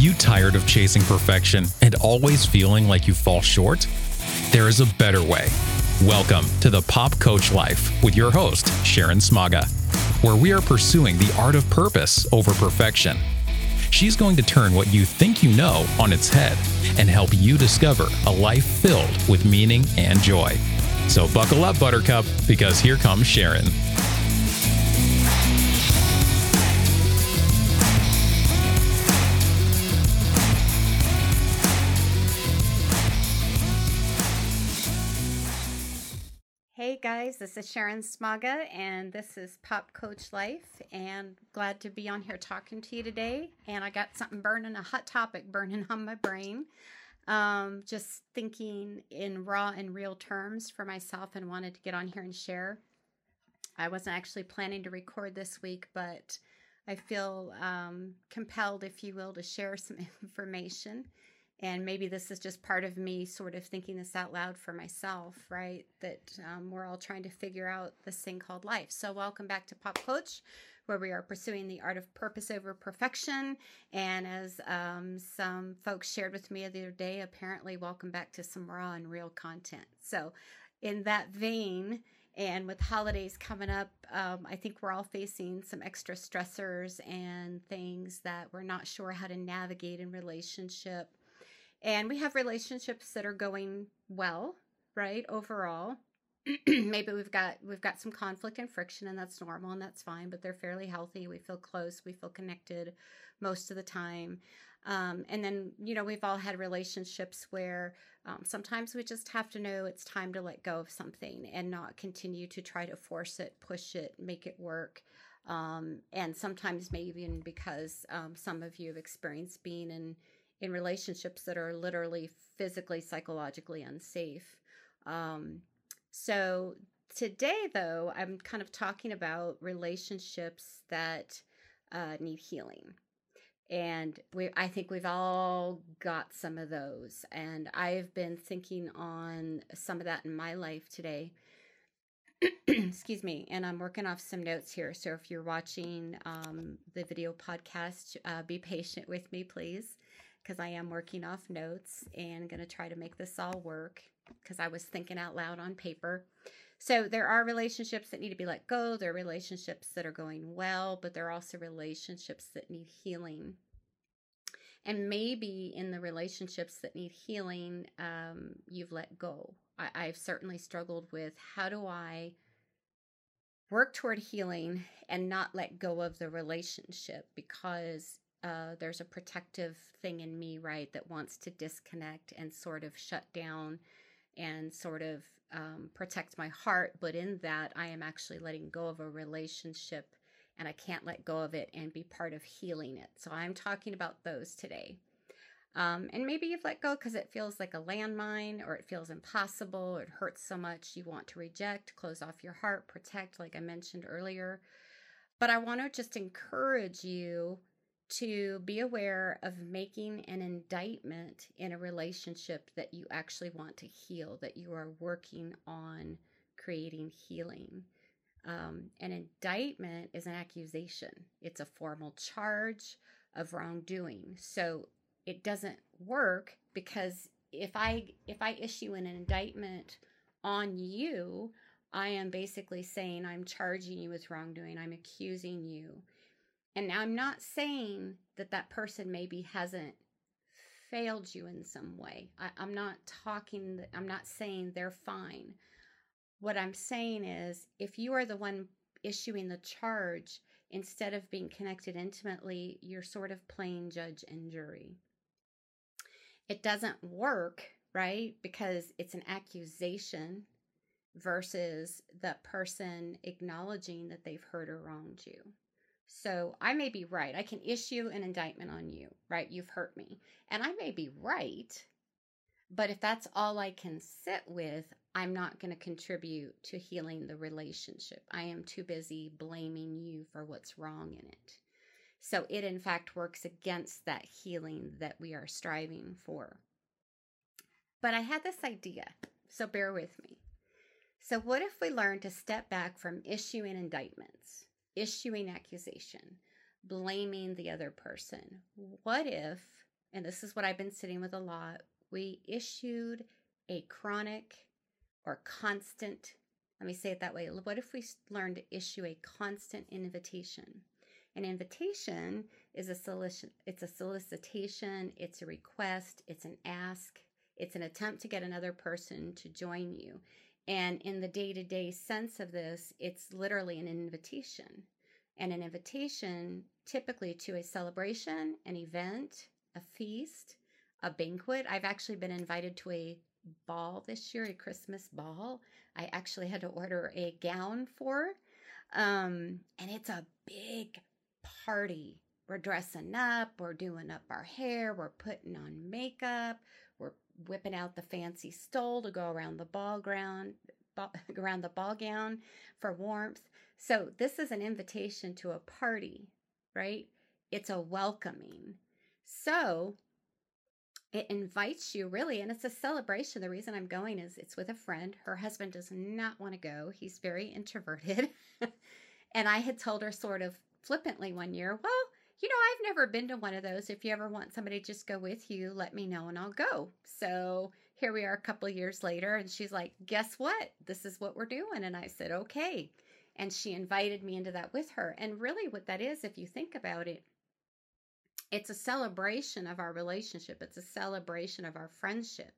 you tired of chasing perfection and always feeling like you fall short? There is a better way. Welcome to the Pop Coach Life with your host, Sharon Smaga, where we are pursuing the art of purpose over perfection. She's going to turn what you think you know on its head and help you discover a life filled with meaning and joy. So buckle up, Buttercup, because here comes Sharon. Guys, this is Sharon Smaga, and this is Pop Coach Life. And glad to be on here talking to you today. And I got something burning, a hot topic burning on my brain. Um, just thinking in raw and real terms for myself, and wanted to get on here and share. I wasn't actually planning to record this week, but I feel um, compelled, if you will, to share some information and maybe this is just part of me sort of thinking this out loud for myself right? That um, we're all trying to figure out this thing called life. So welcome back to pop coach where we are pursuing the art of purpose over perfection. And as um, some folks shared with me the other day apparently welcome back to some raw and real content. So in that vein and with holidays coming up, um, I think we're all facing some extra stressors and things that we're not sure how to navigate in relationship and we have relationships that are going well right overall. Maybe we've got we've got some conflict and friction and that's normal and that's fine but they're fairly healthy. We feel close we feel connected most of the time. Um, and then you know we've all had relationships where um, sometimes we just have to know it's time to let go of something and not continue to try to force it push it make it work. Um, and sometimes maybe even because um, some of you have experienced being in in relationships that are literally physically, psychologically unsafe. Um, so today, though, I'm kind of talking about relationships that uh, need healing. And we, I think we've all got some of those. And I've been thinking on some of that in my life today. Excuse me. And I'm working off some notes here. So if you're watching um, the video podcast, uh, be patient with me, please because I am working off notes and going to try to make this all work because I was thinking out loud on paper. So there are relationships that need to be let go. There are relationships that are going well, but there are also relationships that need healing. And maybe in the relationships that need healing, um, you've let go. I, I've certainly struggled with how do I work toward healing and not let go of the relationship because uh, there's a protective thing in me, right, that wants to disconnect and sort of shut down and sort of um, protect my heart. But in that, I am actually letting go of a relationship and I can't let go of it and be part of healing it. So I'm talking about those today. Um, and maybe you've let go because it feels like a landmine or it feels impossible or it hurts so much you want to reject, close off your heart, protect, like I mentioned earlier. But I want to just encourage you to be aware of making an indictment in a relationship that you actually want to heal, that you are working on creating healing. Um, an indictment is an accusation, it's a formal charge of wrongdoing. So it doesn't work because if I if I issue an indictment on you, I am basically saying I'm charging you with wrongdoing. I'm accusing you. And I'm not saying that that person maybe hasn't failed you in some way. I, am not talking, I'm not saying they're fine. What I'm saying is if you are the one issuing the charge, instead of being connected intimately, you're sort of playing judge and jury. It doesn't work, right? Because it's an accusation versus the person acknowledging that they've hurt or wronged you. So I may be right. I can issue an indictment on you, right? You've hurt me. And I may be right. But if that's all I can sit with, I'm not going to contribute to healing the relationship. I am too busy blaming you for what's wrong in it. So it, in fact, works against that healing that we are striving for. But I had this idea, so bear with me. So, what if we learn to step back from issuing indictments? Issuing accusation, blaming the other person. What if and this is what I've been sitting with a lot, we issued a chronic or constant, let me say it that way. What if we learn to issue a constant invitation? An invitation is a solicit it's a solicitation, it's a request, it's an ask, it's an attempt to get another person to join you. And in the day-to-day sense of this, it's literally an invitation. And an invitation typically to a celebration, an event, a feast, a banquet. I've actually been invited to a ball this year, a Christmas ball. I actually had to order a gown for. Um, and it's a big party. We're dressing up, we're doing up our hair, we're putting on makeup, whipping out the fancy stole to go around the ball ground, around the ball gown for warmth. So this is an invitation to a party, right? It's a welcoming. So it invites you really, and it's a celebration. The reason I'm going is it's with a friend. Her husband does not want to go, he's very introverted. and I had told her sort of flippantly one year, well, you know, I've never been to one of those. If you ever want somebody to just go with you, let me know and I'll go. So here we are a couple years later, and she's like, Guess what? This is what we're doing. And I said, Okay. And she invited me into that with her. And really, what that is, if you think about it, it's a celebration of our relationship, it's a celebration of our friendship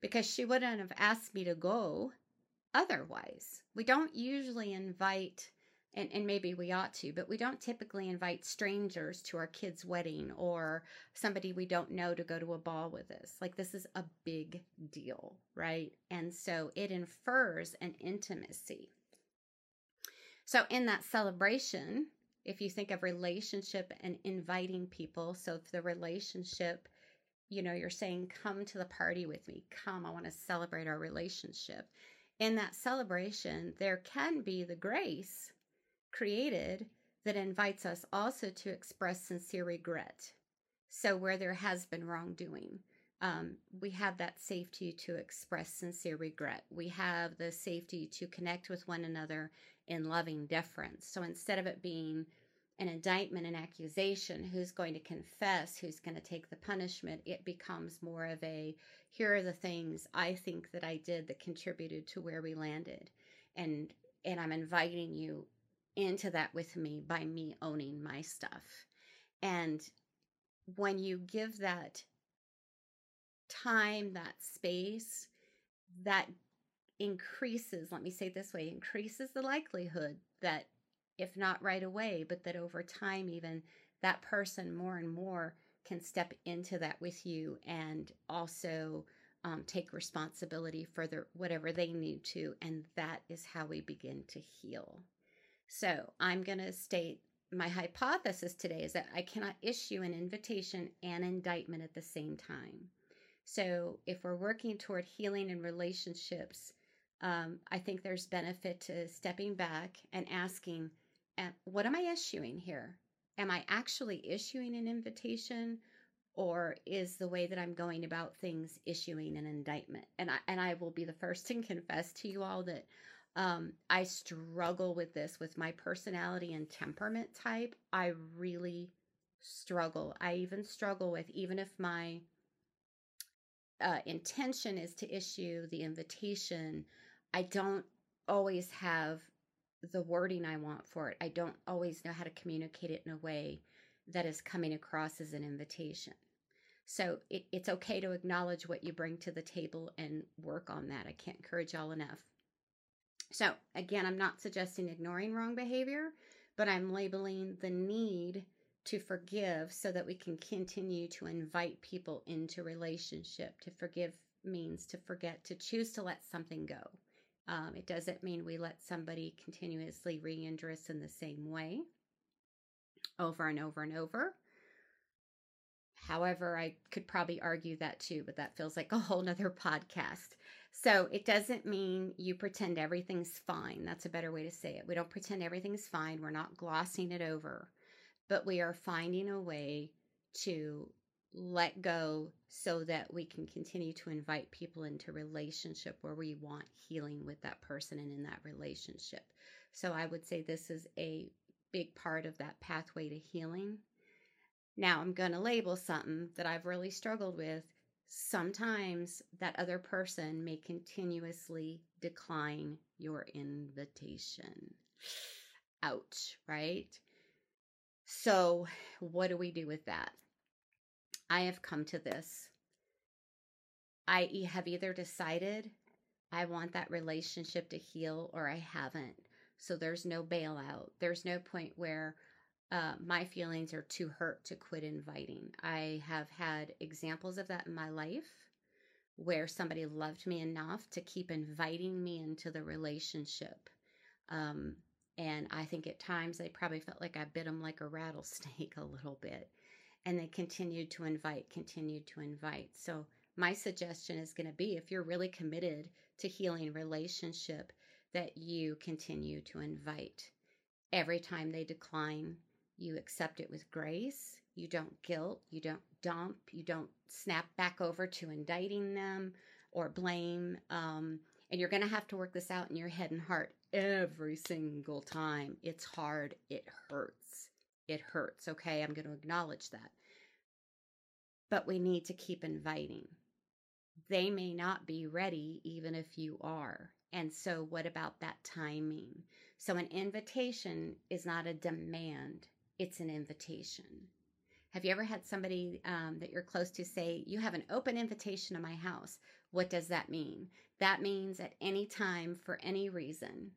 because she wouldn't have asked me to go otherwise. We don't usually invite, and, and maybe we ought to, but we don't typically invite strangers to our kid's wedding or somebody we don't know to go to a ball with us. Like, this is a big deal, right? And so it infers an intimacy. So, in that celebration, if you think of relationship and inviting people, so if the relationship, you know, you're saying, come to the party with me, come, I want to celebrate our relationship. In that celebration, there can be the grace created that invites us also to express sincere regret. So, where there has been wrongdoing, um, we have that safety to express sincere regret. We have the safety to connect with one another in loving deference. So instead of it being an indictment, an accusation, who's going to confess, who's going to take the punishment, it becomes more of a here are the things I think that I did that contributed to where we landed. And and I'm inviting you into that with me by me owning my stuff. And when you give that time, that space, that increases, let me say this way, increases the likelihood that, if not right away, but that over time, even that person more and more can step into that with you and also um, take responsibility for their, whatever they need to. And that is how we begin to heal. So I'm going to state my hypothesis today is that I cannot issue an invitation and indictment at the same time. So if we're working toward healing in relationships, um, I think there's benefit to stepping back and asking, what am I issuing here? Am I actually issuing an invitation? Or is the way that I'm going about things issuing an indictment? And I and I will be the first to confess to you all that um, I struggle with this with my personality and temperament type. I really struggle. I even struggle with even if my uh, intention is to issue the invitation I don't always have the wording I want for it. I don't always know how to communicate it in a way that is coming across as an invitation. So it, it's okay to acknowledge what you bring to the table and work on that. I can't encourage y'all enough. So again, I'm not suggesting ignoring wrong behavior, but I'm labeling the need to forgive so that we can continue to invite people into relationship. To forgive means to forget, to choose to let something go. Um, it doesn't mean we let somebody continuously re injure us in the same way over and over and over. However, I could probably argue that too, but that feels like a whole nother podcast. So it doesn't mean you pretend everything's fine. That's a better way to say it. We don't pretend everything's fine. We're not glossing it over, but we are finding a way to let go so that we can continue to invite people into relationship where we want healing with that person and in that relationship. So I would say this is a big part of that pathway to healing. Now I'm going to label something that I've really struggled with. Sometimes that other person may continuously decline your invitation. Ouch, right? So, what do we do with that? I have come to this. I have either decided I want that relationship to heal or I haven't. So there's no bailout. There's no point where uh, my feelings are too hurt to quit inviting. I have had examples of that in my life where somebody loved me enough to keep inviting me into the relationship. Um, and I think at times they probably felt like I bit them like a rattlesnake a little bit. And they continued to invite, continued to invite. So, my suggestion is going to be if you're really committed to healing relationship, that you continue to invite. Every time they decline, you accept it with grace. You don't guilt, you don't dump, you don't snap back over to indicting them or blame. Um, and you're going to have to work this out in your head and heart every single time. It's hard, it hurts. It hurts, okay? I'm going to acknowledge that. But we need to keep inviting. They may not be ready, even if you are. And so, what about that timing? So, an invitation is not a demand, it's an invitation. Have you ever had somebody um, that you're close to say, You have an open invitation to my house? What does that mean? That means at any time, for any reason,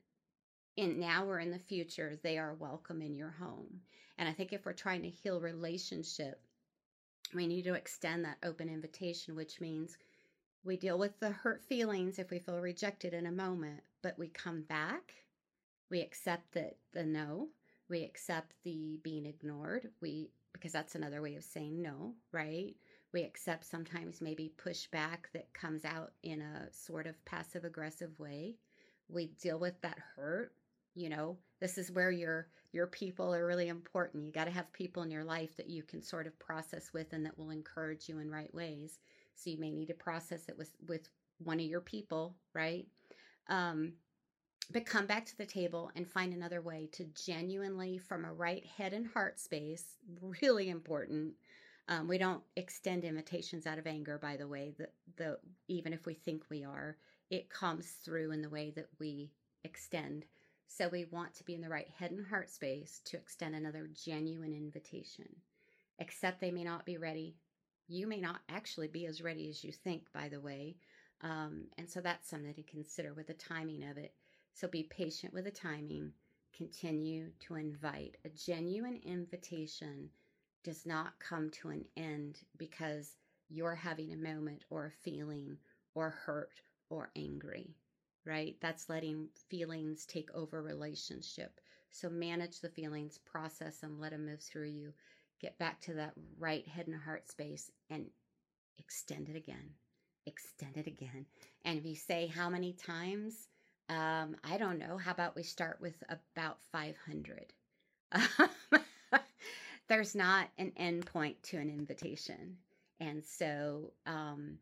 in now or in the future, they are welcome in your home. And I think if we're trying to heal relationship, we need to extend that open invitation, which means we deal with the hurt feelings if we feel rejected in a moment, but we come back. We accept that the no. We accept the being ignored. We because that's another way of saying no, right? We accept sometimes maybe pushback that comes out in a sort of passive aggressive way. We deal with that hurt. You know, this is where your your people are really important. You got to have people in your life that you can sort of process with and that will encourage you in right ways. So you may need to process it with, with one of your people, right? Um, but come back to the table and find another way to genuinely, from a right head and heart space, really important. Um, we don't extend invitations out of anger, by the way. The, the even if we think we are, it comes through in the way that we extend. So we want to be in the right head and heart space to extend another genuine invitation. Except they may not be ready you may not actually be as ready as you think, by the way. Um, and so that's something to consider with the timing of it. So be patient with the timing. Continue to invite. A genuine invitation does not come to an end because you're having a moment or a feeling or hurt or angry, right? That's letting feelings take over relationship. So manage the feelings, process them, let them move through you get back to that right head and heart space and extend it again. Extend it again. And if you say how many times, um, I don't know. How about we start with about 500? there's not an end point to an invitation. And so um,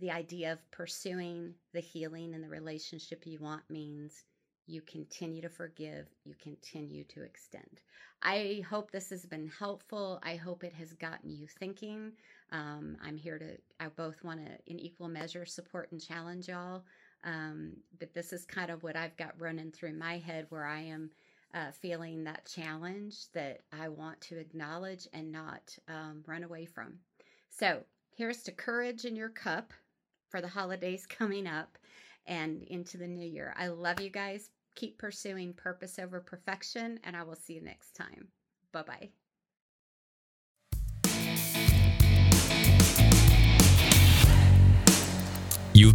the idea of pursuing the healing and the relationship you want means you continue to forgive, you continue to extend. I hope this has been helpful. I hope it has gotten you thinking. Um, I'm here to, I both want to, in equal measure, support and challenge y'all. Um, but this is kind of what I've got running through my head where I am uh, feeling that challenge that I want to acknowledge and not um, run away from. So here's to courage in your cup for the holidays coming up and into the new year. I love you guys. Keep pursuing purpose over perfection, and I will see you next time. Bye bye.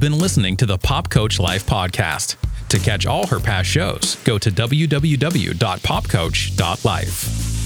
Been listening to the Pop Coach Life podcast. To catch all her past shows, go to www.popcoach.life.